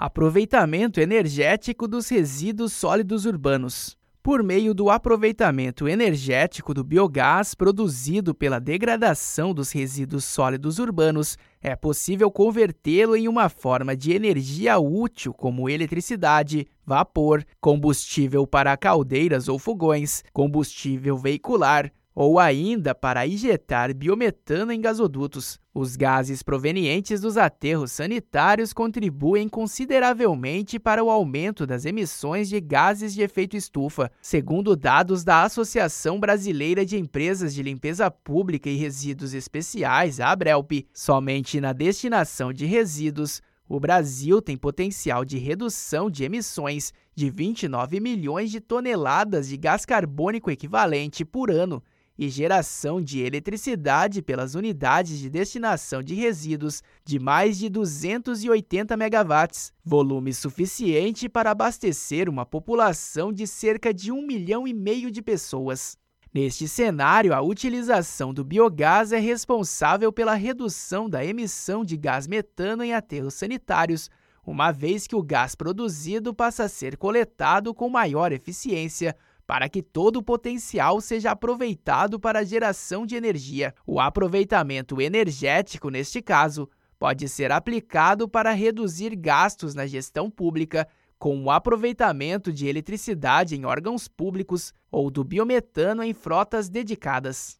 Aproveitamento energético dos resíduos sólidos urbanos. Por meio do aproveitamento energético do biogás produzido pela degradação dos resíduos sólidos urbanos, é possível convertê-lo em uma forma de energia útil, como eletricidade, vapor, combustível para caldeiras ou fogões, combustível veicular, ou ainda para injetar biometano em gasodutos. Os gases provenientes dos aterros sanitários contribuem consideravelmente para o aumento das emissões de gases de efeito estufa, segundo dados da Associação Brasileira de Empresas de Limpeza Pública e Resíduos Especiais, a Abrelp. Somente na destinação de resíduos, o Brasil tem potencial de redução de emissões de 29 milhões de toneladas de gás carbônico equivalente por ano e geração de eletricidade pelas unidades de destinação de resíduos de mais de 280 megawatts, volume suficiente para abastecer uma população de cerca de um milhão e meio de pessoas. Neste cenário, a utilização do biogás é responsável pela redução da emissão de gás metano em aterros sanitários, uma vez que o gás produzido passa a ser coletado com maior eficiência, para que todo o potencial seja aproveitado para a geração de energia. O aproveitamento energético, neste caso, pode ser aplicado para reduzir gastos na gestão pública, com o aproveitamento de eletricidade em órgãos públicos ou do biometano em frotas dedicadas.